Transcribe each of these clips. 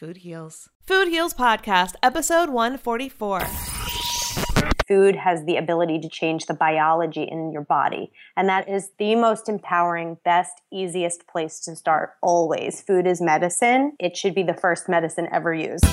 Food Heals. Food Heals Podcast, episode 144. Food has the ability to change the biology in your body. And that is the most empowering, best, easiest place to start always. Food is medicine. It should be the first medicine ever used.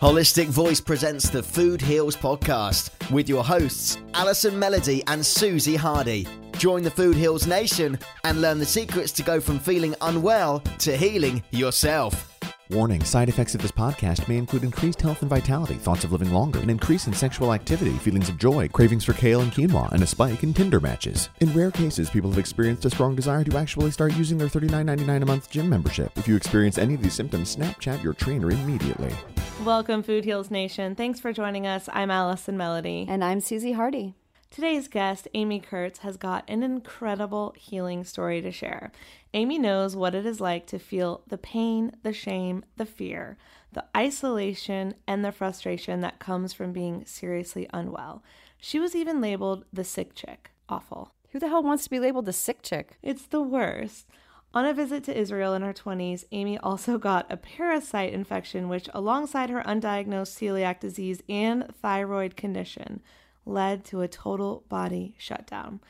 Holistic Voice presents the Food Heals podcast with your hosts, Alison Melody and Susie Hardy. Join the Food Heals Nation and learn the secrets to go from feeling unwell to healing yourself. Warning side effects of this podcast may include increased health and vitality, thoughts of living longer, an increase in sexual activity, feelings of joy, cravings for kale and quinoa, and a spike in Tinder matches. In rare cases, people have experienced a strong desire to actually start using their $39.99 a month gym membership. If you experience any of these symptoms, Snapchat your trainer immediately. Welcome, Food Heals Nation. Thanks for joining us. I'm Allison Melody. And I'm Susie Hardy. Today's guest, Amy Kurtz, has got an incredible healing story to share. Amy knows what it is like to feel the pain, the shame, the fear, the isolation, and the frustration that comes from being seriously unwell. She was even labeled the sick chick. Awful. Who the hell wants to be labeled the sick chick? It's the worst. On a visit to Israel in her 20s, Amy also got a parasite infection, which, alongside her undiagnosed celiac disease and thyroid condition, led to a total body shutdown.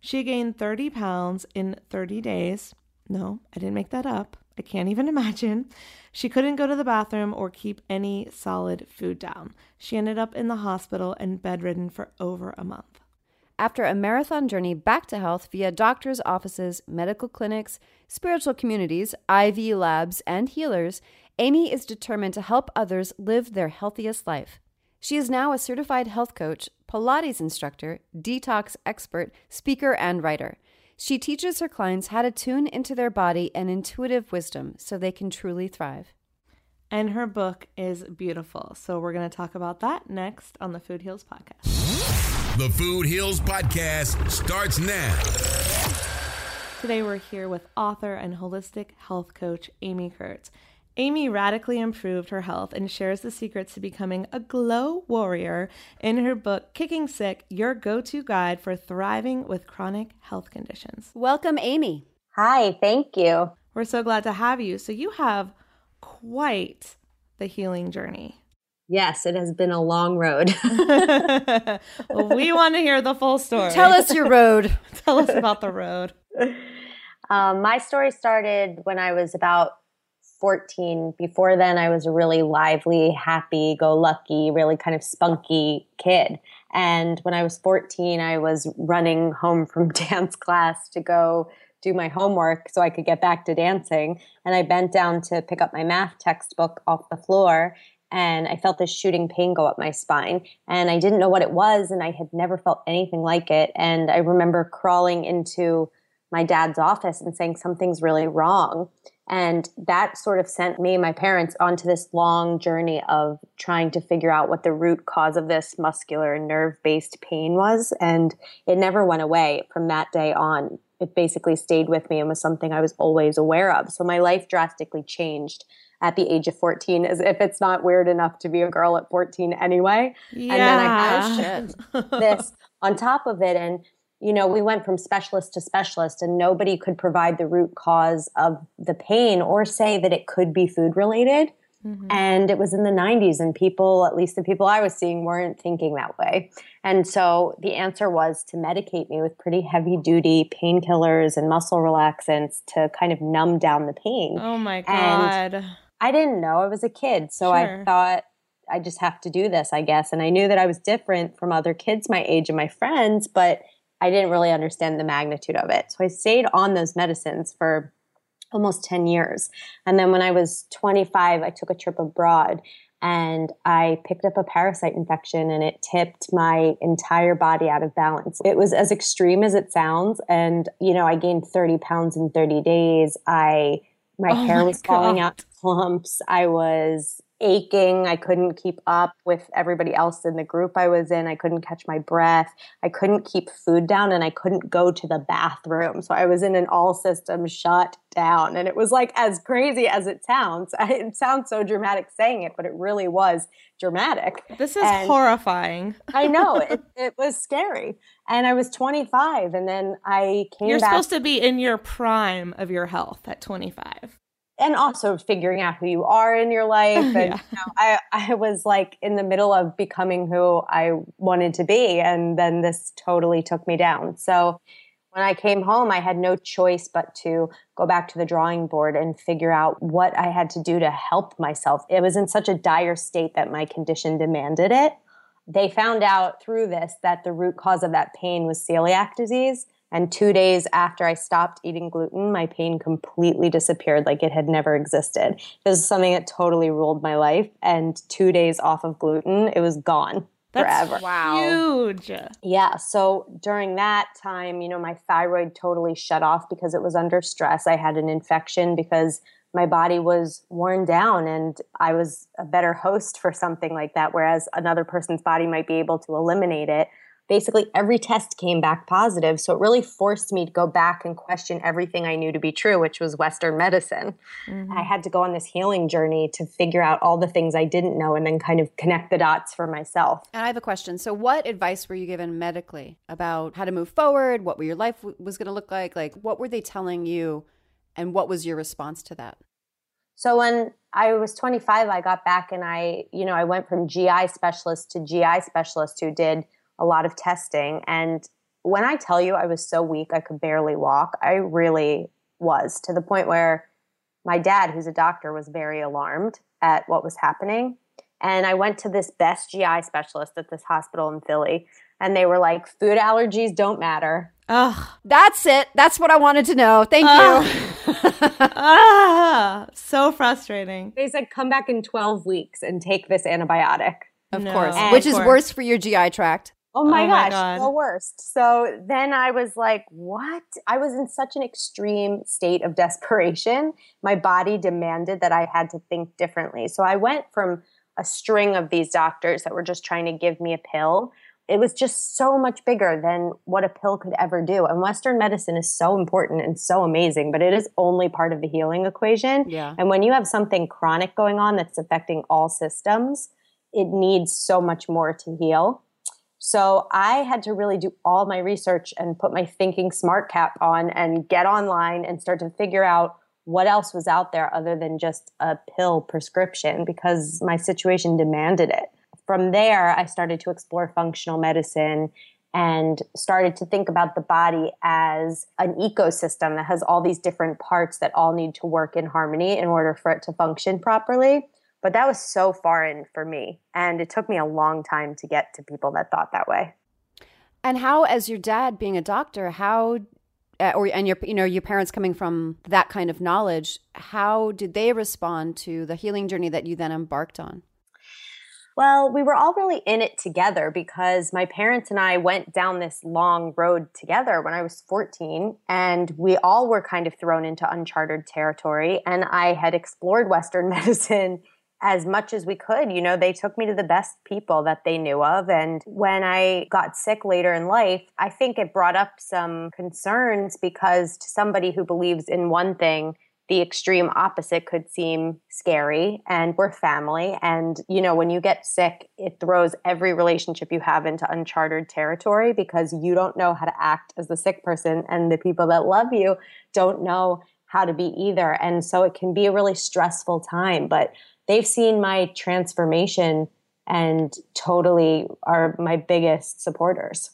She gained 30 pounds in 30 days. No, I didn't make that up. I can't even imagine. She couldn't go to the bathroom or keep any solid food down. She ended up in the hospital and bedridden for over a month. After a marathon journey back to health via doctors' offices, medical clinics, spiritual communities, IV labs, and healers, Amy is determined to help others live their healthiest life. She is now a certified health coach, Pilates instructor, detox expert, speaker, and writer. She teaches her clients how to tune into their body and intuitive wisdom so they can truly thrive. And her book is beautiful. So we're going to talk about that next on the Food Heals podcast. The Food Heals podcast starts now. Today we're here with author and holistic health coach Amy Kurtz. Amy radically improved her health and shares the secrets to becoming a glow warrior in her book, Kicking Sick Your Go To Guide for Thriving with Chronic Health Conditions. Welcome, Amy. Hi, thank you. We're so glad to have you. So, you have quite the healing journey. Yes, it has been a long road. well, we want to hear the full story. Tell us your road. Tell us about the road. Um, my story started when I was about 14. Before then, I was a really lively, happy, go lucky, really kind of spunky kid. And when I was 14, I was running home from dance class to go do my homework so I could get back to dancing. And I bent down to pick up my math textbook off the floor. And I felt this shooting pain go up my spine. And I didn't know what it was. And I had never felt anything like it. And I remember crawling into my dad's office and saying, Something's really wrong. And that sort of sent me and my parents onto this long journey of trying to figure out what the root cause of this muscular nerve based pain was. And it never went away from that day on. It basically stayed with me and was something I was always aware of. So my life drastically changed at the age of 14, as if it's not weird enough to be a girl at 14 anyway. Yeah. And then I had this on top of it. And you know, we went from specialist to specialist and nobody could provide the root cause of the pain or say that it could be food related. Mm-hmm. And it was in the 90s, and people, at least the people I was seeing, weren't thinking that way. And so the answer was to medicate me with pretty heavy duty painkillers and muscle relaxants to kind of numb down the pain. Oh my God. And I didn't know. I was a kid. So Sure. I thought, I just have to do this, I guess. And I knew that I was different from other kids my age and my friends, but I didn't really understand the magnitude of it. So I stayed on those medicines for almost 10 years. And then when I was 25, I took a trip abroad and I picked up a parasite infection and it tipped my entire body out of balance. It was as extreme as it sounds. And, you know, I gained 30 pounds in 30 days. I, my Oh hair my was falling out in clumps. I was aching. I couldn't keep up with everybody else in the group I was in. I couldn't catch my breath. I couldn't keep food down and I couldn't go to the bathroom. So I was in an all system shut down. And it was like as crazy as it sounds. It sounds so dramatic saying it, but it really was dramatic. This is And- horrifying. I know it, it was scary. And I was 25 and then I came You're back supposed to be in your prime of your health at 25. And also figuring out who you are in your life. And Yeah. you know, I, I was like in the middle of becoming who i wanted to be and then this totally took me down. So when i came home i had no choice but to go back to the drawing board and figure out what i had to do to help myself. It was in such a dire state that my condition demanded it. They found out through this that the root cause of that pain was celiac disease And two days after I stopped eating gluten, my pain completely disappeared like it had never existed. This is something that totally ruled my life. And two days off of gluten, it was gone That's forever. Wow. Huge. Yeah. So during that time, you know, my thyroid totally shut off because it was under stress. I had an infection because my body was worn down and I was a better host for something like that, whereas another person's body might be able to eliminate it. Basically, every test came back positive. So it really forced me to go back and question everything I knew to be true, which was Western medicine. I mm-hmm. had to go on this healing journey to figure out all the things I didn't know and then kind of connect the dots for myself. And I have a question. So, what advice were you given medically about how to move forward? What your life w- was going to look like? Like, what were they telling you? And what was your response to that? So when I was 25, I got back and I, you know, I went from GI specialist to GI specialist who did a lot of testing. And when I tell you I was so weak, I could barely walk, I really was to the point where my dad, who's a doctor, was very alarmed at what was happening. And I went to this best GI specialist at this hospital in Philly. And they were like, food allergies don't matter. Ugh. That's it. That's what I wanted to know. Thank you. ah, so frustrating. They said, come back in 12 weeks and take this antibiotic. of No. course. Of Which is course. worse for your GI tract. Oh my Oh gosh, God. the worst. So then I was like, what? I was in such an extreme state of desperation. My body demanded that I had to think differently. So I went from a string of these doctors that were just trying to give me a pill. It was just so much bigger than what a pill could ever do. And Western medicine is so important and so amazing, but it is only part of the healing equation. Yeah. And when you have something chronic going on that's affecting all systems, it needs so much more to heal. So I had to really do all my research and put my thinking smart cap on and get online and start to figure out what else was out there other than just a pill prescription because my situation demanded it. From there, I started to explore functional medicine and started to think about the body as an ecosystem that has all these different parts that all need to work in harmony in order for it to function properly. But that was so foreign for me. And it took me a long time to get to people that thought that way. And how, as your dad being a doctor, how, uh, or and your you know your parents coming from that kind of knowledge, how did they respond to the healing journey that you then embarked on? Well, we were all really in it together because my parents and I went down this long road together when I was 14, and we all were kind of thrown into uncharted territory. And I had explored Western medicine as much as we could. You know, they took me to the best people that they knew of. And when I got sick later in life, I think it brought up some concerns because to somebody who believes in one thing, the extreme opposite could seem scary and we're family and you know when you get sick it throws every relationship you have into uncharted territory because you don't know how to act as the sick person and the people that love you don't know how to be either and so it can be a really stressful time but they've seen my transformation and totally are my biggest supporters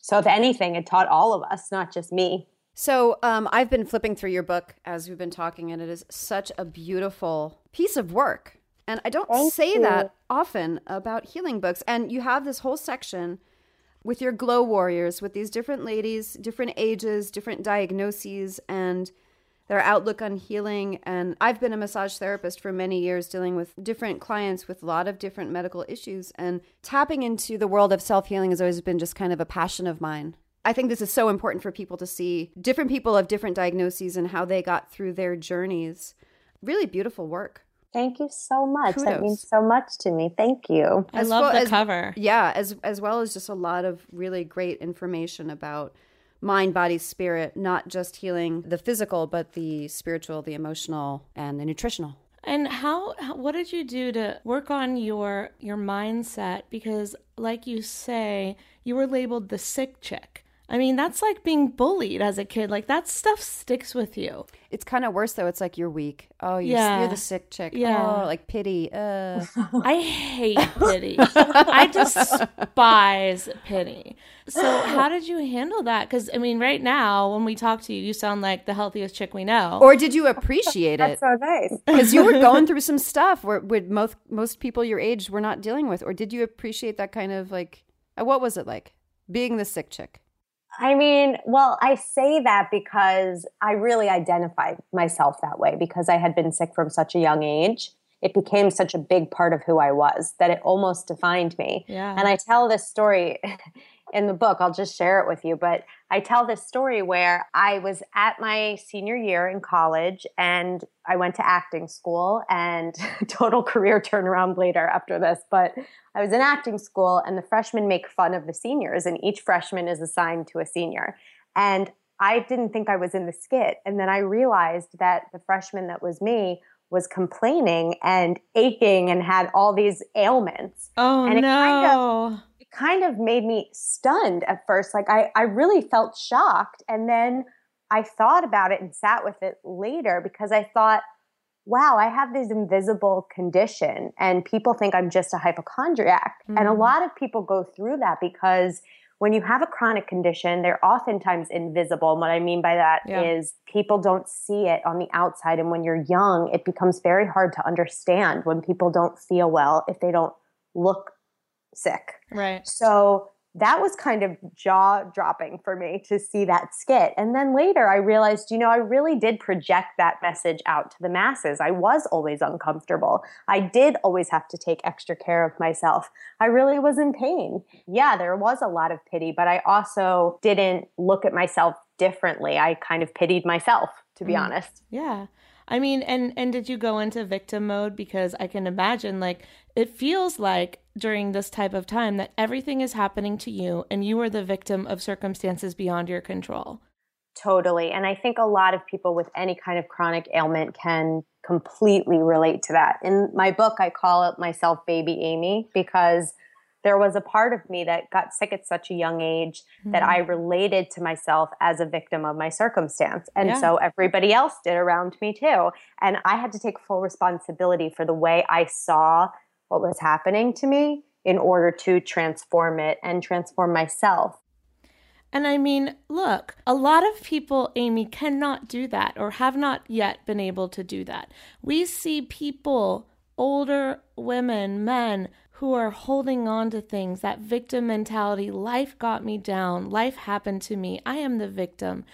so if anything it taught all of us not just me So um, I've been flipping through your book as we've been talking, and it is such a beautiful piece of work. And I don't Thank say you. that often about healing books. And you have this whole section with your glow warriors, with these different ladies, different ages, different diagnoses, and their outlook on healing. And I've been a massage therapist for many years, dealing with different clients with a lot of different medical issues. And tapping into the world of self healing has always been just kind of a passion of mine. I think this is so important for people to see different people of different diagnoses and how they got through their journeys. Really beautiful work. Thank you so much. Kudos. That means so much to me. Thank you. I As love well the as- cover. Yeah, as as well as just a lot of really great information about mind, body, spirit, not just healing the physical, but the spiritual, the emotional, and the nutritional. And how, what did you do to work on your your mindset because like you say, you were labeled the sick chick. I mean, that's like being bullied as a kid. Like that stuff sticks with you. It's kind of worse though. It's like you're weak. Oh, you're, Yeah. you're the sick chick. Yeah. Oh, like pity. Uh. I hate pity. I despise pity. So, how did you handle that? Because, I mean, right now, when we talk to you, you sound like the healthiest chick we know. or did you appreciate it? That's so nice. Because you were going through some stuff where with most most people your age were not dealing with. Or did you appreciate that kind of like? uh, What was it like being the sick chick? I mean, well, I say that because I really identified myself that way because I had been sick from such a young age. It became such a big part of who I was that it almost defined me. Yeah. And I tell this story in the book. I'll just share it with you. But I tell this story where I was at my senior year in college and I went to acting school and total career turnaround later after this. But I was in acting school and the freshmen make fun of the seniors, and each freshman is assigned to a senior. And I didn't think I was in the skit. And then I realized that the freshman that was me was complaining and aching and had all these ailments. Oh and it no. kind of kind of made me stunned at first. Like I, I really felt shocked. And then I thought about it and sat with it later because I thought, wow, I have this invisible condition and people think I'm just a hypochondriac. And a Mhm. lot of people go through that because when you have a chronic condition, they're oftentimes invisible. And what I mean by that is Yeah. people don't see it on the outside. And when you're young, it becomes very hard to understand when people don't feel well if they don't look sick. right. So that was kind of jaw dropping for me to see that skit. And then later I realized, you know, I really did project that message out to the masses. I was always uncomfortable. I did always have to take extra care of myself. I really was in pain. Yeah, there was a lot of pity, but I also didn't look at myself differently. I kind of pitied myself, to be Mm. honest. Yeah. I mean, and and did you go into victim mode because I can imagine like it feels like during this type of time that everything is happening to you and you are the victim of circumstances beyond your control. Totally. And I think a lot of people with any kind of chronic ailment can completely relate to that. In my book, I call it myself baby Amy because there was a part of me that got sick at such a young age that Mm-hmm. I related to myself as a victim of my circumstance. And Yeah. so everybody else did around me too. And I had to take full responsibility for the way I saw what was happening to me in order to transform it and transform myself. And I mean, look, a lot of people, Amy, cannot do that or have not yet been able to do that. We see people, older women, men, who are holding on to things, that victim mentality. Life got me down. Life happened to me. I am the victim.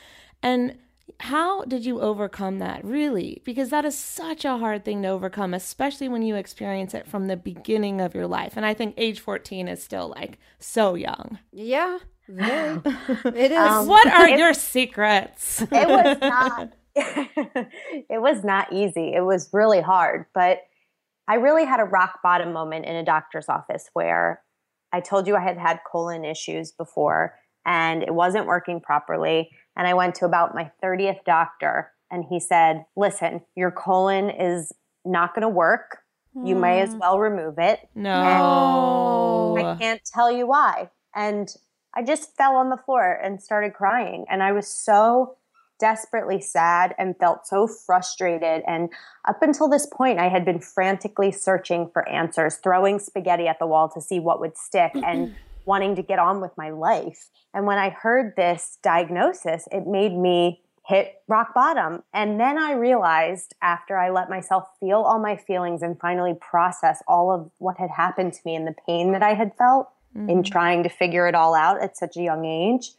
And how did you overcome that, really? Because that is such a hard thing to overcome, especially when you experience it from the beginning of your life. And I think age 14 is still like so young. Yeah, very. it is. Um, what are it- your secrets? it was not it was not easy it was really hard but i really had a rock bottom moment in a doctor's office where i told you i had had colon issues before and it wasn't working properly and i went to about my 30th doctor and he said listen your colon is not going to work you may as hmm. well remove it No. I can't tell you why. And I just fell on the floor and started crying. And I was so desperately sad and felt so frustrated. And up until this point, I had been frantically searching for answers, throwing spaghetti at the wall to see what would stick mm-hmm. and wanting to get on with my life. And when I heard this diagnosis, it made me hit rock bottom. And then I realized after I let myself feel all my feelings and finally process all of what had happened to me and the pain that I had felt in mm-hmm. trying to figure it all out at such a young age,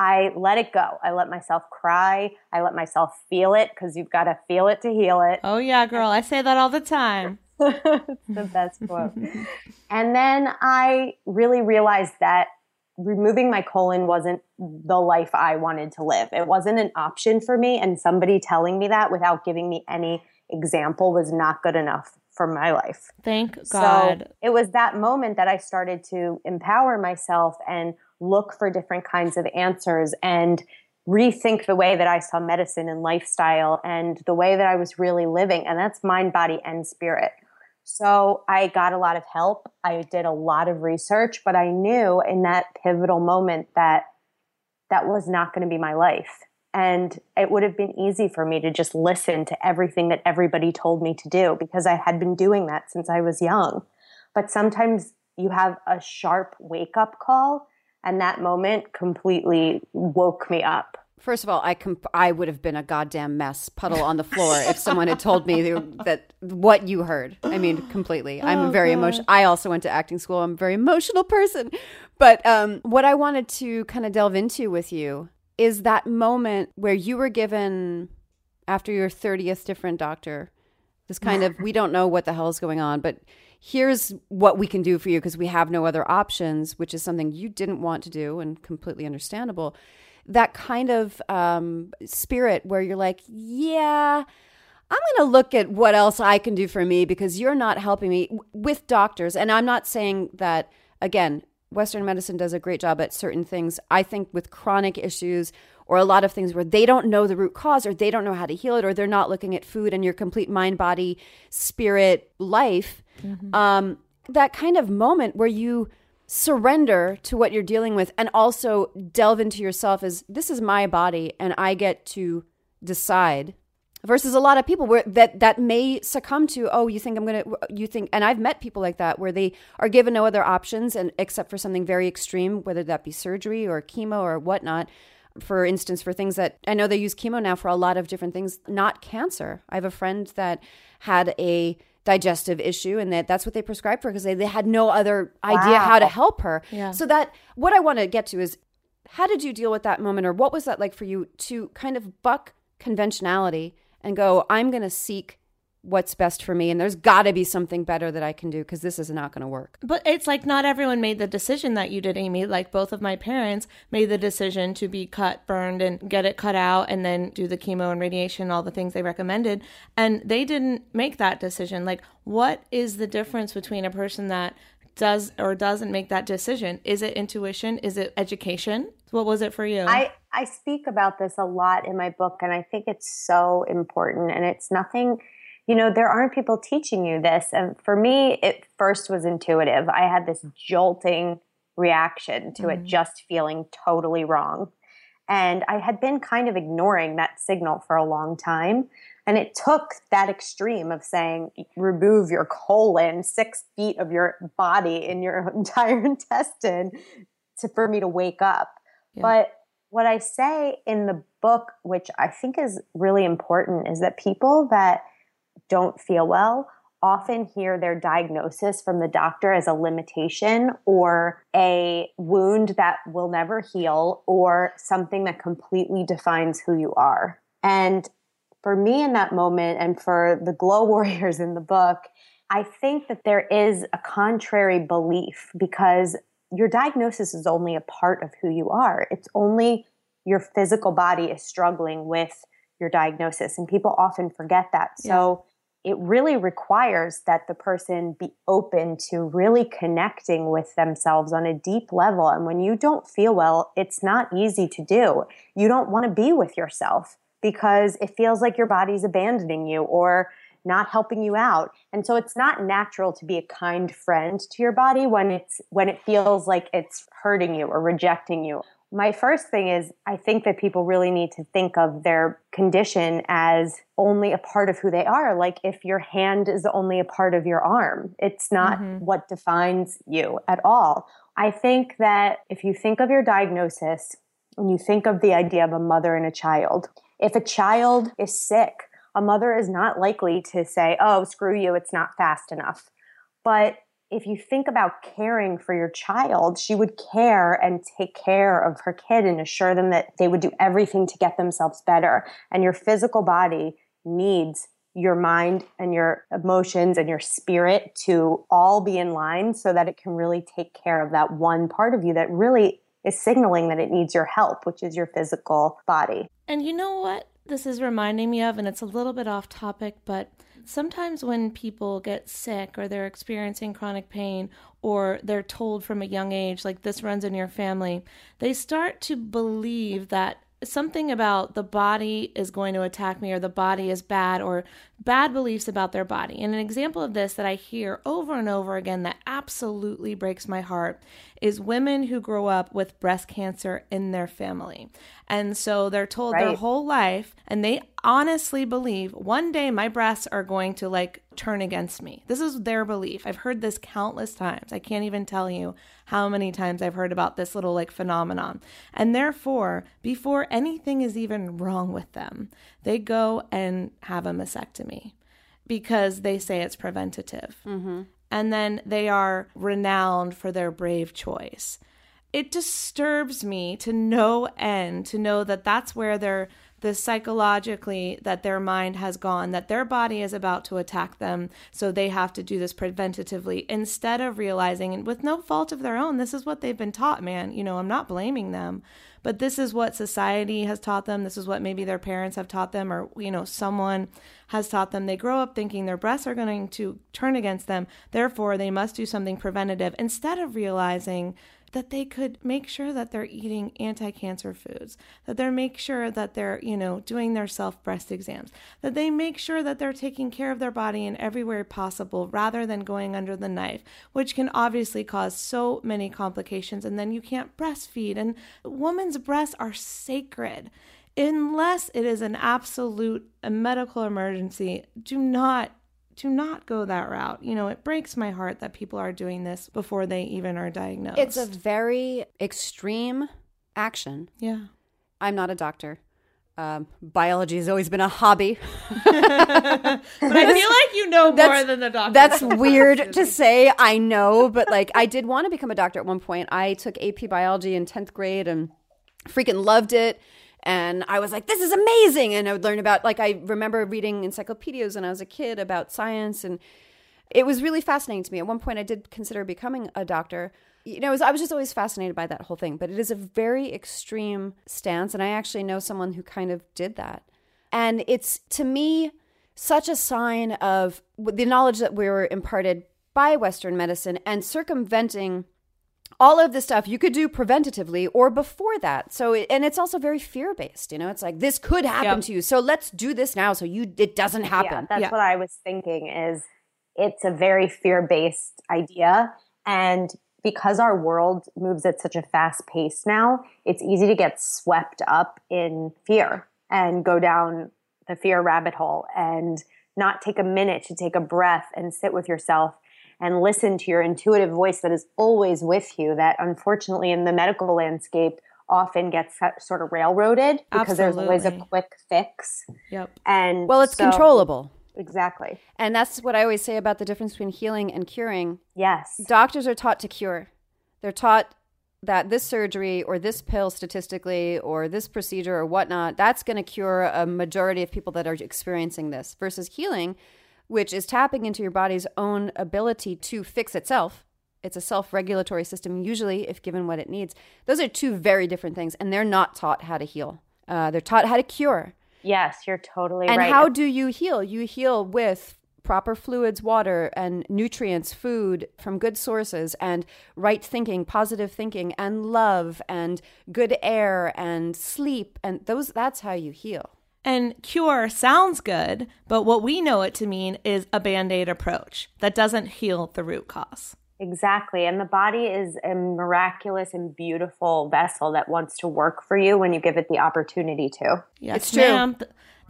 I let it go. I let myself cry. I let myself feel it because you've got to feel it to heal it. Oh, yeah, girl. I say that all the time. it's the best quote. and then I really realized that removing my colon wasn't the life I wanted to live. It wasn't an option for me. And somebody telling me that without giving me any example was not good enough for my life. Thank God. So it was that moment that I started to empower myself and look for different kinds of answers and rethink the way that I saw medicine and lifestyle and the way that I was really living. And that's mind, body, and spirit. So I got a lot of help. I did a lot of research, but I knew in that pivotal moment that that was not going to be my life. And it would have been easy for me to just listen to everything that everybody told me to do because I had been doing that since I was young. But sometimes you have a sharp wake up call, and that moment completely woke me up. First of all, I comp- I would have been a goddamn mess, puddle on the floor, if someone had told me that what you heard. I mean, completely. I'm Oh, very emotional. I also went to acting school. I'm a very emotional person. But um, what I wanted to kind of delve into with you is that moment where you were given, after your 30th different doctor, this kind of, we don't know what the hell is going on, but here's what we can do for you because we have no other options, which is something you didn't want to do and completely understandable. That kind of um, spirit where you're like, yeah, I'm going to look at what else I can do for me because you're not helping me with doctors. And I'm not saying that, again, Western medicine does a great job at certain things. I think with chronic issues or a lot of things where they don't know the root cause or they don't know how to heal it or they're not looking at food and your complete mind, body, spirit life, um, that kind of moment where you surrender to what you're dealing with and also delve into yourself as this is my body and I get to decide versus a lot of people where that that may succumb to oh you think i'm gonna you think and i've met people like that where they are given no other options and except for something very extreme whether that be surgery or chemo or whatnot. For instance for things that i know they use chemo now for a lot of different things not cancer. I have a friend that had a digestive issue and that that's what they prescribed for because they, they had no other idea how to help her Yeah. so that what i want to get to is how did you deal with that moment or what was that like for you to kind of buck conventionality and go i'm going to seek what's best for me and there's got to be something better that i can do because this is not going to work But it's like not everyone made the decision that you did, Amy. Like both of my parents made the decision to be cut, burned, and get it cut out, and then do the chemo and radiation, all the things they recommended. And they didn't make that decision. Like, what is the difference between a person that does or doesn't make that decision? Is it intuition? Is it education? What was it for you? I, I speak about this a lot in my book, and I think it's so important. And it's nothing, you know, there aren't people teaching you this. And for me, it first was intuitive. I had this jolting reaction to it mm-hmm. just feeling totally wrong. And I had been kind of ignoring that signal for a long time. And it took that extreme of saying, remove your colon, six feet of your body in your entire intestine to, for me to wake up. Yeah. But what I say in the book, which I think is really important, is that people that don't feel well often hear their diagnosis from the doctor as a limitation or a wound that will never heal or something that completely defines who you are. And for me in that moment, and for the Glow Warriors in the book, I think that there is a contrary belief because your diagnosis is only a part of who you are. It's only your physical body is struggling with your diagnosis. And people often forget that. So it really requires that the person be open to really connecting with themselves on a deep level. And when you don't feel well, it's not easy to do. You don't want to be with yourself because it feels like your body's abandoning you or not helping you out. And so it's not natural to be a kind friend to your body when it's when it feels like it's hurting you or rejecting you. My first thing is I think that people really need to think of their condition as only a part of who they are. Like if your hand is only a part of your arm, it's not mm-hmm. what defines you at all. I think that if you think of your diagnosis and you think of the idea of a mother and a child, if a child is sick, a mother is not likely to say, oh, screw you, it's not fast enough. But if you think about caring for your child, she would care and take care of her kid and assure them that they would do everything to get themselves better. And your physical body needs your mind and your emotions and your spirit to all be in line so that it can really take care of that one part of you that really is signaling that it needs your help, which is your physical body. And you know what this is reminding me of? And it's a little bit off topic, but sometimes when people get sick or they're experiencing chronic pain or they're told from a young age, like this runs in your family, they start to believe that something about the body is going to attack me or the body is bad or bad beliefs about their body. And an example of this that I hear over and over again that absolutely breaks my heart is women who grow up with breast cancer in their family. And so they're told right. their whole life, and they honestly believe one day my breasts are going to like turn against me. This is their belief. I've heard this countless times. I can't even tell you how many times I've heard about this little like phenomenon. And therefore, before anything is even wrong with them, they go and have a mastectomy because they say it's preventative. Mm-hmm. And then they are renowned for their brave choice. It disturbs me to no end to know that that's where they're the psychologically that their mind has gone, that their body is about to attack them, so they have to do this preventatively instead of realizing, and with no fault of their own, this is what they've been taught, man. You know, I'm not blaming them, but this is what society has taught them. This is what maybe their parents have taught them, or, you know, someone has taught them. They grow up thinking their breasts are going to turn against them, therefore, they must do something preventative instead of realizing that they could make sure that they're eating anti-cancer foods, that they make sure that they're, you know, doing their self-breast exams, that they make sure that they're taking care of their body in every way possible rather than going under the knife, which can obviously cause so many complications and then you can't breastfeed and women's breasts are sacred. Unless it is an absolute medical emergency, do not do not go that route. You know, it breaks my heart that people are doing this before they even are diagnosed. It's a very extreme action. Yeah. I'm not a doctor. Um, biology has always been a hobby. but I feel like you know more than the doctor. That's weird to say. I know, but like I did want to become a doctor at one point. I took AP biology in 10th grade and freaking loved it. And I was like, this is amazing. And I would learn about, like, I remember reading encyclopedias when I was a kid about science. And it was really fascinating to me. At one point, I did consider becoming a doctor. You know, was, I was just always fascinated by that whole thing. But it is a very extreme stance. And I actually know someone who kind of did that. And it's, to me, such a sign of the knowledge that we were imparted by Western medicine and circumventing all of this stuff you could do preventatively or before that. So, and it's also very fear based. You know, it's like this could happen yep. to you, so let's do this now, so you it doesn't happen. Yeah, that's yeah. what I was thinking. Is it's a very fear based idea, and because our world moves at such a fast pace now, it's easy to get swept up in fear and go down the fear rabbit hole and not take a minute to take a breath and sit with yourself and listen to your intuitive voice that is always with you, that unfortunately in the medical landscape often gets sort of railroaded because Absolutely. there's always a quick fix. Yep. And well, it's so, controllable. Exactly. And that's what I always say about the difference between healing and curing. Yes. Doctors are taught to cure. They're taught that this surgery or this pill statistically or this procedure or whatnot, that's going to cure a majority of people that are experiencing this versus healing which is tapping into your body's own ability to fix itself. It's a self regulatory system, usually, if given what it needs. Those are two very different things, and they're not taught how to heal. Uh, they're taught how to cure. Yes, you're totally and right. And how do you heal? You heal with proper fluids, water, and nutrients, food from good sources, and right thinking, positive thinking, and love, and good air, and sleep. And those that's how you heal. And cure sounds good, but what we know it to mean is a band aid approach that doesn't heal the root cause. Exactly. And the body is a miraculous and beautiful vessel that wants to work for you when you give it the opportunity to. Yes, it's true. Ma'am.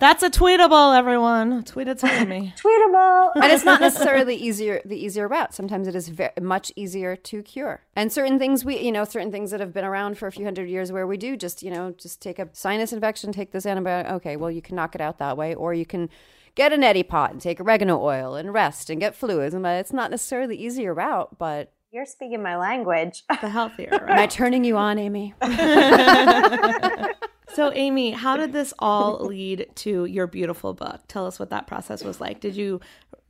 That's a tweetable, everyone. Tweet it to me. tweetable. and it's not necessarily easier the easier route. Sometimes it is very, much easier to cure. And certain things we, you know, certain things that have been around for a few hundred years where we do just, you know, just take a sinus infection, take this antibiotic. Okay, well, you can knock it out that way, or you can get an neti pot and take oregano oil and rest and get fluids. And it's not necessarily the easier route, but you're speaking my language. The healthier. Right? Am I turning you on, Amy? So, Amy, how did this all lead to your beautiful book? Tell us what that process was like. Did you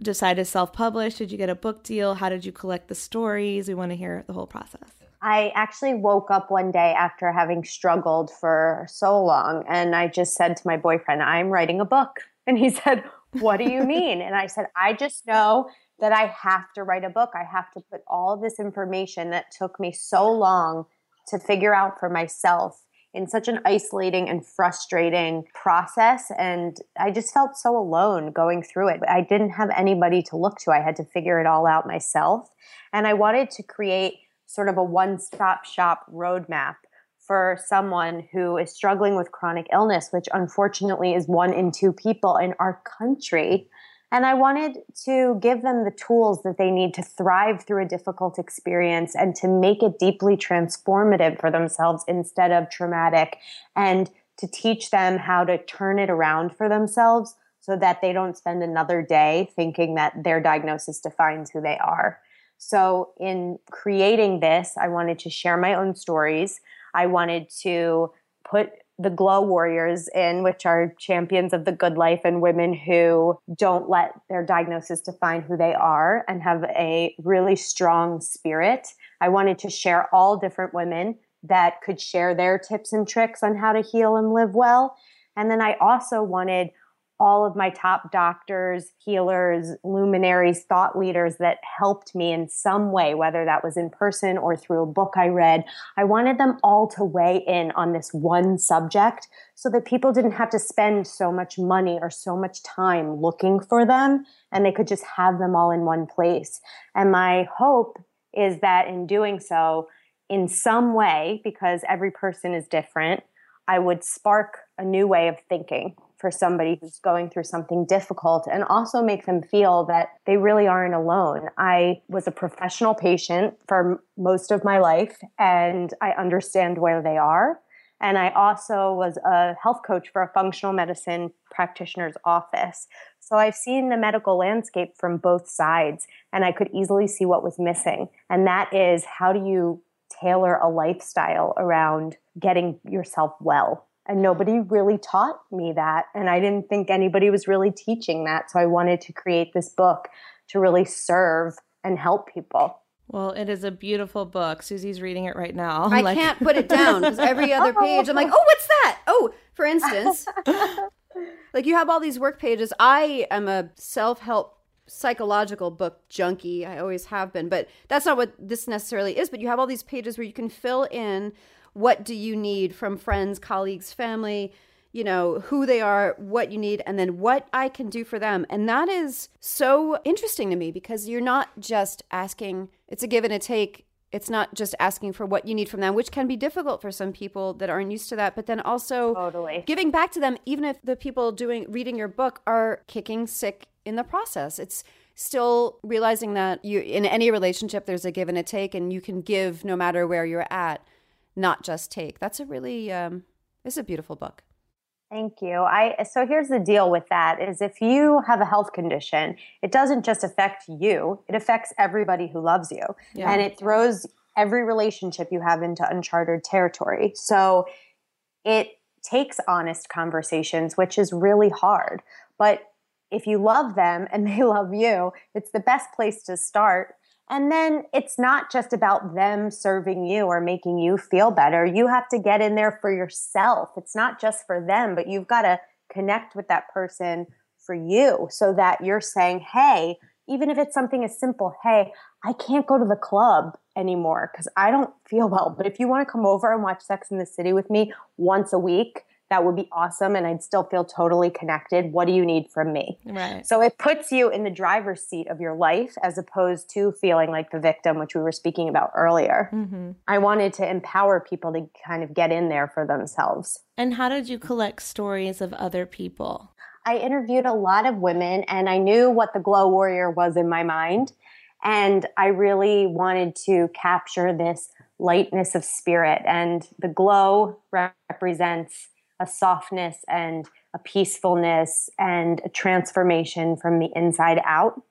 decide to self publish? Did you get a book deal? How did you collect the stories? We want to hear the whole process. I actually woke up one day after having struggled for so long, and I just said to my boyfriend, I'm writing a book. And he said, What do you mean? and I said, I just know that I have to write a book. I have to put all this information that took me so long to figure out for myself in such an isolating and frustrating process. And I just felt so alone going through it. I didn't have anybody to look to. I had to figure it all out myself. And I wanted to create sort of a one stop shop roadmap for someone who is struggling with chronic illness, which unfortunately is one in two people in our country. And I wanted to give them the tools that they need to thrive through a difficult experience and to make it deeply transformative for themselves instead of traumatic, and to teach them how to turn it around for themselves so that they don't spend another day thinking that their diagnosis defines who they are. So, in creating this, I wanted to share my own stories. I wanted to put the glow warriors in, which are champions of the good life and women who don't let their diagnosis define who they are and have a really strong spirit. I wanted to share all different women that could share their tips and tricks on how to heal and live well. And then I also wanted all of my top doctors, healers, luminaries, thought leaders that helped me in some way, whether that was in person or through a book I read. I wanted them all to weigh in on this one subject so that people didn't have to spend so much money or so much time looking for them and they could just have them all in one place. And my hope is that in doing so, in some way, because every person is different, I would spark a new way of thinking for somebody who's going through something difficult and also make them feel that they really aren't alone. I was a professional patient for most of my life and I understand where they are. And I also was a health coach for a functional medicine practitioner's office. So I've seen the medical landscape from both sides and I could easily see what was missing. And that is how do you tailor a lifestyle around getting yourself well? And nobody really taught me that and i didn't think anybody was really teaching that so i wanted to create this book to really serve and help people well, it is a beautiful book. Susie's reading it right now. I like... can't put it down because every other page, I'm like, oh, what's that? Oh, for instance, like you have all these work pages. I am a self help psychological book junkie. I always have been, but that's not what this necessarily is. But you have all these pages where you can fill in what do you need from friends, colleagues, family, you know, who they are, what you need, and then what I can do for them. And that is so interesting to me because you're not just asking, it's a give and a take. It's not just asking for what you need from them, which can be difficult for some people that aren't used to that, but then also totally. giving back to them, even if the people doing reading your book are kicking sick in the process. It's still realizing that you in any relationship there's a give and a take and you can give no matter where you're at not just take. That's a really um, it's a beautiful book. Thank you. I so here's the deal with that is if you have a health condition, it doesn't just affect you, it affects everybody who loves you. Yeah. And it throws every relationship you have into uncharted territory. So it takes honest conversations, which is really hard. But if you love them and they love you, it's the best place to start and then it's not just about them serving you or making you feel better. You have to get in there for yourself. It's not just for them, but you've got to connect with that person for you so that you're saying, hey, even if it's something as simple, hey, I can't go to the club anymore because I don't feel well. But if you want to come over and watch Sex in the City with me once a week, that would be awesome and I'd still feel totally connected. What do you need from me? Right. So it puts you in the driver's seat of your life as opposed to feeling like the victim, which we were speaking about earlier. Mm-hmm. I wanted to empower people to kind of get in there for themselves. And how did you collect stories of other people? I interviewed a lot of women and I knew what the glow warrior was in my mind. And I really wanted to capture this lightness of spirit. And the glow represents a softness and a peacefulness and a transformation from the inside out.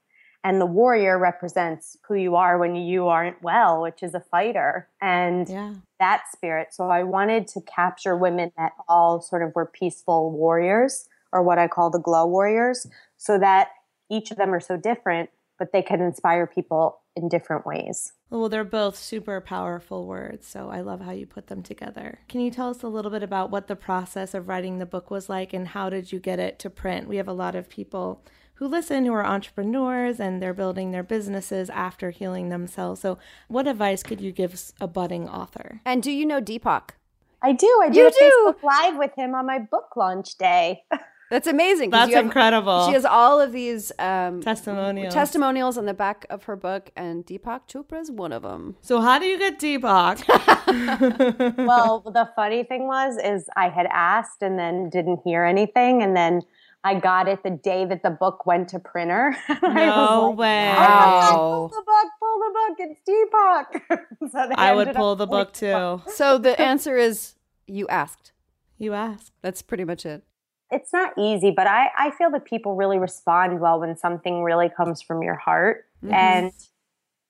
And the warrior represents who you are when you aren't well, which is a fighter and yeah. that spirit. So I wanted to capture women that all sort of were peaceful warriors or what I call the glow warriors so that each of them are so different, but they can inspire people in different ways. Well, they're both super powerful words, so I love how you put them together. Can you tell us a little bit about what the process of writing the book was like and how did you get it to print? We have a lot of people who listen who are entrepreneurs and they're building their businesses after healing themselves. So, what advice could you give a budding author? And do you know Deepak? I do. I did You a do? Facebook Live with him on my book launch day. That's amazing. That's have- incredible. She has all of these um, Testimonials. testimonials on the back of her book, and Deepak Chopra is one of them. so how do you get Deepak? well, the funny thing was, is I had asked and then didn't hear anything, and then I got it the day that the book went to printer. I No like, way. "Oh my God, Wow. pull the book, pull the book. It's Deepak. so I would pull the book too. So the answer is you asked. You asked. That's pretty much it. It's not easy, but I, I feel that people really respond well when something really comes from your heart. Mm-hmm. And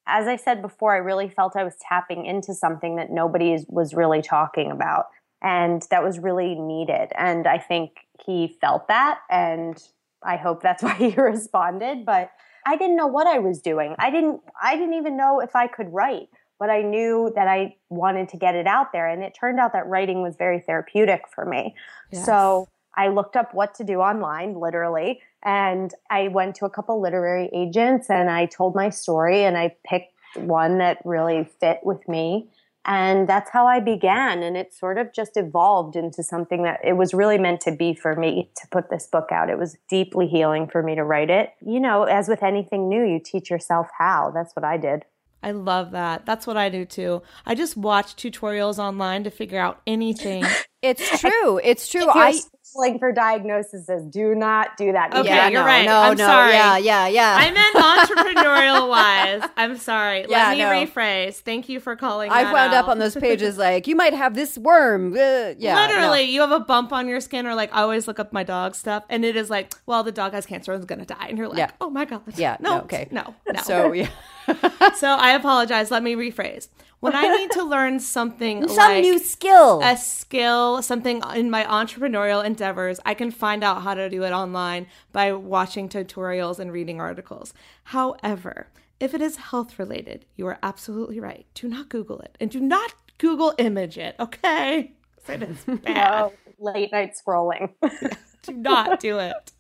as I said before, I really felt I was tapping into something that nobody is, was really talking about. And that was really needed. And I think he felt that. And I hope that's why he responded. But I didn't know what I was doing. I didn't I didn't even know if I could write, but I knew that I wanted to get it out there. And it turned out that writing was very therapeutic for me. Yes. So I looked up what to do online, literally, and I went to a couple literary agents and I told my story and I picked one that really fit with me. And that's how I began. And it sort of just evolved into something that it was really meant to be for me to put this book out. It was deeply healing for me to write it. You know, as with anything new, you teach yourself how. That's what I did. I love that. That's what I do too. I just watch tutorials online to figure out anything. It's true. It's true. If you're I struggling for diagnoses do not do that. Okay, yeah, you're no, right. No, I'm no, sorry. Yeah, yeah, yeah. I meant entrepreneurial wise. I'm sorry. Yeah, Let me no. rephrase. Thank you for calling. I that wound up on those pages like you might have this worm. Uh, yeah, no. Literally, you have a bump on your skin, or like I always look up my dog stuff, and it is like, well, the dog has cancer and is gonna die, and you're like, Yeah. oh my god, Yeah, no, no, okay. no, no. So yeah, so I apologize. Let me rephrase. When I need to learn something, some like new skill. a skill, something in my entrepreneurial endeavors, I can find out how to do it online by watching tutorials and reading articles. However, if it is health related, you are absolutely right. Do not Google it and do not Google image it, okay? It is bad. Oh, late night scrolling do not do it.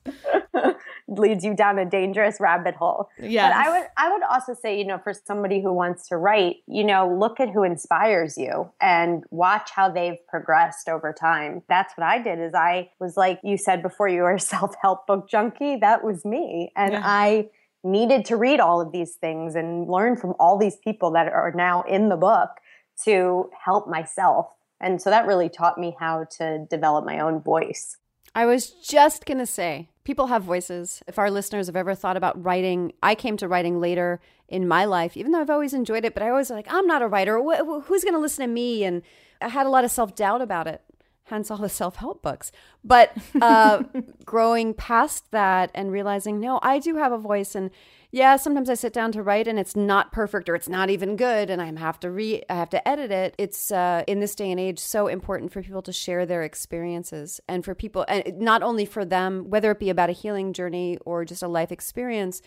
Leads you down a dangerous rabbit hole. Yeah. But I would I would also say, you know, for somebody who wants to write, you know, look at who inspires you and watch how they've progressed over time. That's what I did is I was like you said before you were a self-help book junkie, that was me. And Yeah. I needed to read all of these things and learn from all these people that are now in the book to help myself. And so that really taught me how to develop my own voice. I was just going to say, people have voices. If our listeners have ever thought about writing, I came to writing later in my life, even though I've always enjoyed it, but I always like, I'm not a writer. Wh- wh- who's going to listen to me? And I had a lot of self doubt about it, hence all the self help books. But uh, growing past that and realizing, no, I do have a voice. And yeah, sometimes I sit down to write and it's not perfect or it's not even good, and I have to re I have to edit it. It's uh, in this day and age so important for people to share their experiences and for people, and not only for them, whether it be about a healing journey or just a life experience,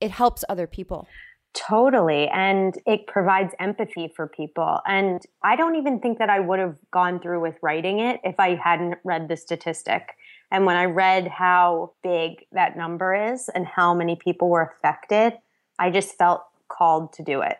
it helps other people. Totally. And it provides empathy for people. And I don't even think that I would have gone through with writing it if I hadn't read the statistic. And when I read how big that number is and how many people were affected, I just felt called to do it.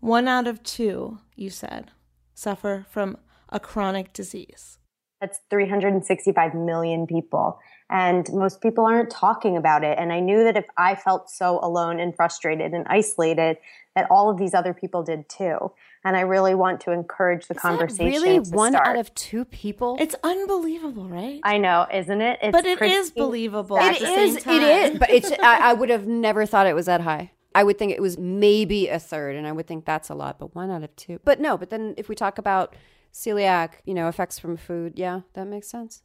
One out of two, you said, suffer from a chronic disease. That's 365 million people. And most people aren't talking about it. And I knew that if I felt so alone and frustrated and isolated, that all of these other people did too. And I really want to encourage the Is that conversation. really to one start. out of two people. It's unbelievable, right? I know, isn't it? It's but it pretty is believable. sad. at It the is. same time. It is. But it's. I, I would have never thought it was that high. I would think it was maybe a third, and I would think that's a lot. But one out of two. But no. But then if we talk about celiac, you know, effects from food, yeah, that makes sense.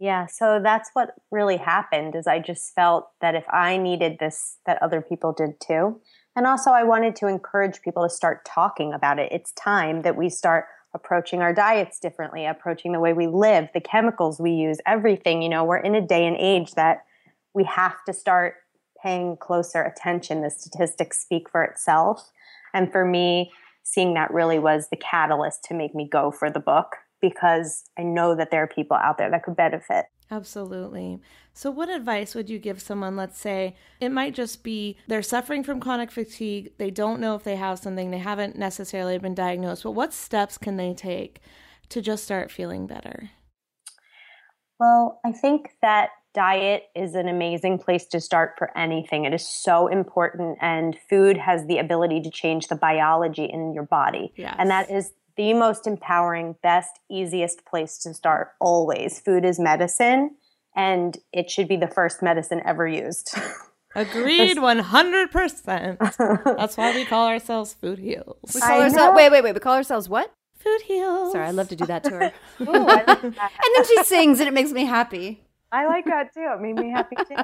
Yeah, so that's what really happened is I just felt that if I needed this that other people did too. And also I wanted to encourage people to start talking about it. It's time that we start approaching our diets differently, approaching the way we live, the chemicals we use, everything, you know, we're in a day and age that we have to start paying closer attention. The statistics speak for itself. And for me, seeing that really was the catalyst to make me go for the book because I know that there are people out there that could benefit. Absolutely. So, what advice would you give someone? Let's say it might just be they're suffering from chronic fatigue. They don't know if they have something, they haven't necessarily been diagnosed, but what steps can they take to just start feeling better? Well, I think that diet is an amazing place to start for anything. It is so important, and food has the ability to change the biology in your body. Yes. And that is the most empowering, best, easiest place to start always. Food is medicine, and it should be the first medicine ever used. Agreed, one hundred percent. That's why we call ourselves Food Heals. We call ourselves wait, wait, wait. We call ourselves what? Food Heals. Sorry, I love to do that to her. Ooh, I, like that. and then she sings, and it makes me happy. I like that too. It made me happy too.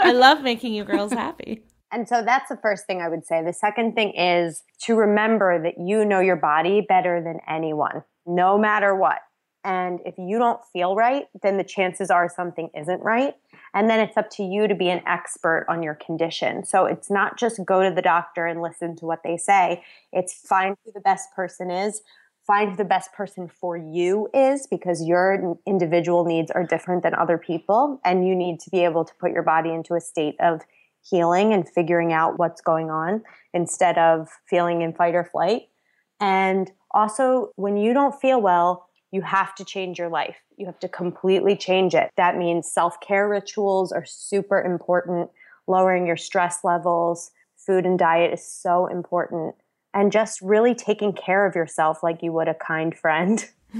I love making you girls happy. And so that's the first thing I would say. The second thing is to remember that you know your body better than anyone, no matter what. And if you don't feel right, then the chances are something isn't right. And then it's up to you to be an expert on your condition. So it's not just go to the doctor and listen to what they say, it's find who the best person is. Find who the best person for you is because your individual needs are different than other people. And you need to be able to put your body into a state of healing and figuring out what's going on instead of feeling in fight or flight. And also, when you don't feel well, you have to change your life. You have to completely change it. That means self care rituals are super important, lowering your stress levels, food and diet is so important, and just really taking care of yourself like you would a kind friend.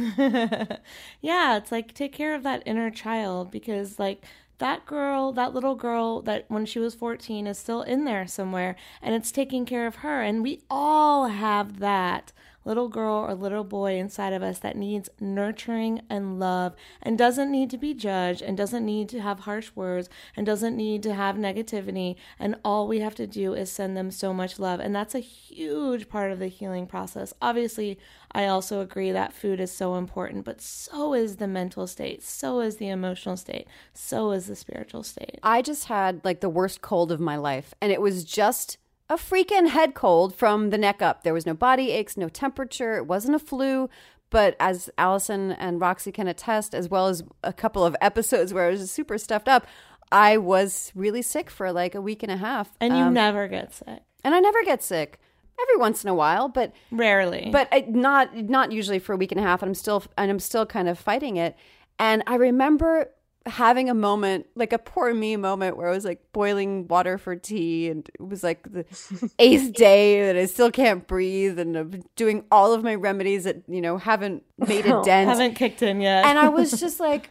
yeah, it's like take care of that inner child because like that girl, that little girl that when she was 14 is still in there somewhere and it's taking care of her and we all have that little girl or little boy inside of us that needs nurturing and love and doesn't need to be judged and doesn't need to have harsh words and doesn't need to have negativity. And all we have to do is send them so much love. And that's a huge part of the healing process. Obviously, I also agree that food is so important, but so is the mental state, so is the emotional state, so is the spiritual state. I just had like the worst cold of my life, and it was just a freaking head cold from the neck up. There was no body aches, no temperature. It wasn't a flu. But as Allison and Roxy can attest, as well as a couple of episodes where I was super stuffed up, I was really sick for like a week and a half. And you Um, never get sick. and I never get sick. Every once in a while, but Rarely. but I, not not usually for a week and a half and i'm still and i'm still kind of fighting it and i remember having a moment like a poor me moment where i was like boiling water for tea and it was like the eighth day that i still can't breathe and i'm doing all of my remedies that you know haven't made a dent haven't kicked in yet. and i was just like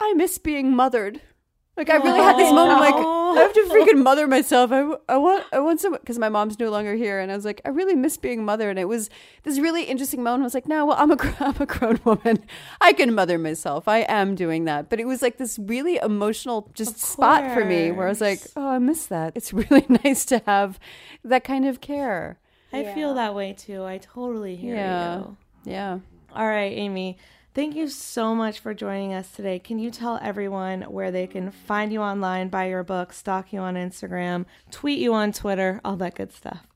i miss being mothered like I really had this oh, moment, like I have to freaking mother myself. I, I want, I want someone because my mom's no longer here, and I was like, I really miss being mother. And it was this really interesting moment. I was like, no, well, I'm a, gr- I'm a grown woman. I can mother myself. I am doing that. But it was like this really emotional just spot for me where I was like, oh, I miss that. It's really nice to have that kind of care. I feel that way too. I totally hear Yeah. you. Yeah. All right, Amy. Thank you so much for joining us today. Can you tell everyone where they can find you online, buy your book, stalk you on Instagram, tweet you on Twitter, all that good stuff?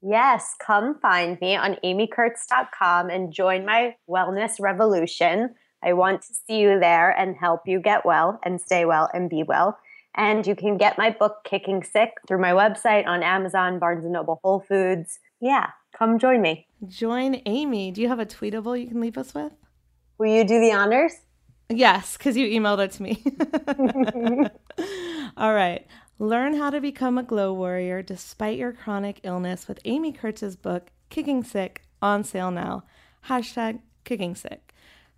Yes, come find me on amykurtz.com and join my wellness revolution. I want to see you there and help you get well and stay well and be well. And you can get my book, Kicking Sick, through my website on Amazon, Barnes & Noble, Whole Foods. Yeah, come join me. Join Amy. Do you have a tweetable you can leave us with? Will you do the honors? Yes, because you emailed it to me. All right. Learn how to become a glow warrior despite your chronic illness with Amy Kurtz's book, Kicking Sick, on sale now. Hashtag Kicking Sick.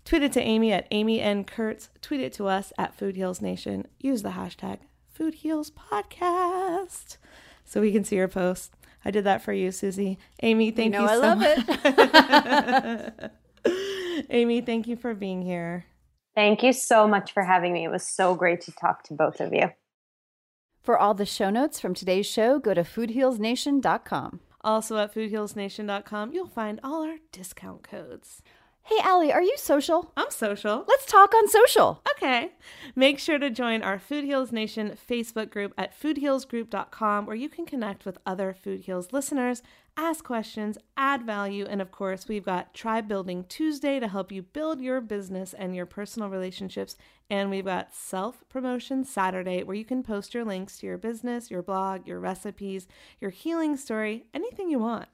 Tweet it to Amy at Amy N. Kurtz. Tweet it to us at Food Heals Nation. Use the hashtag Food Heals Podcast so we can see your post. I did that for you, Susie. Amy, thank you, know I so love much. Amy, thank you for being here. Thank you so much for having me. It was so great to talk to both of you. For all the show notes from today's show, go to foodhealsnation.com. Also at foodhealsnation.com, you'll find all our discount codes. Hey, Allie, are you social? I'm social. Let's talk on social. Okay. Make sure to join our Food Heals Nation Facebook group at foodhealsgroup.com where you can connect with other Food Heals listeners, ask questions, add value, and of course, we've got Tribe Building Tuesday to help you build your business and your personal relationships. And we've got Self Promotion Saturday where you can post your links to your business, your blog, your recipes, your healing story, anything you want.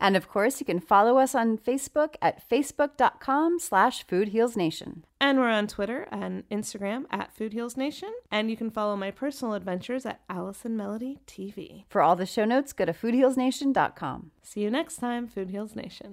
And of course, you can follow us on Facebook at facebook.com slash foodhealsnation. And we're on Twitter and Instagram at Food Heals Nation. And you can follow my personal adventures at Allison Melody TV. For all the show notes, go to foodhealsnation.com. See you next time, Food Heals Nation.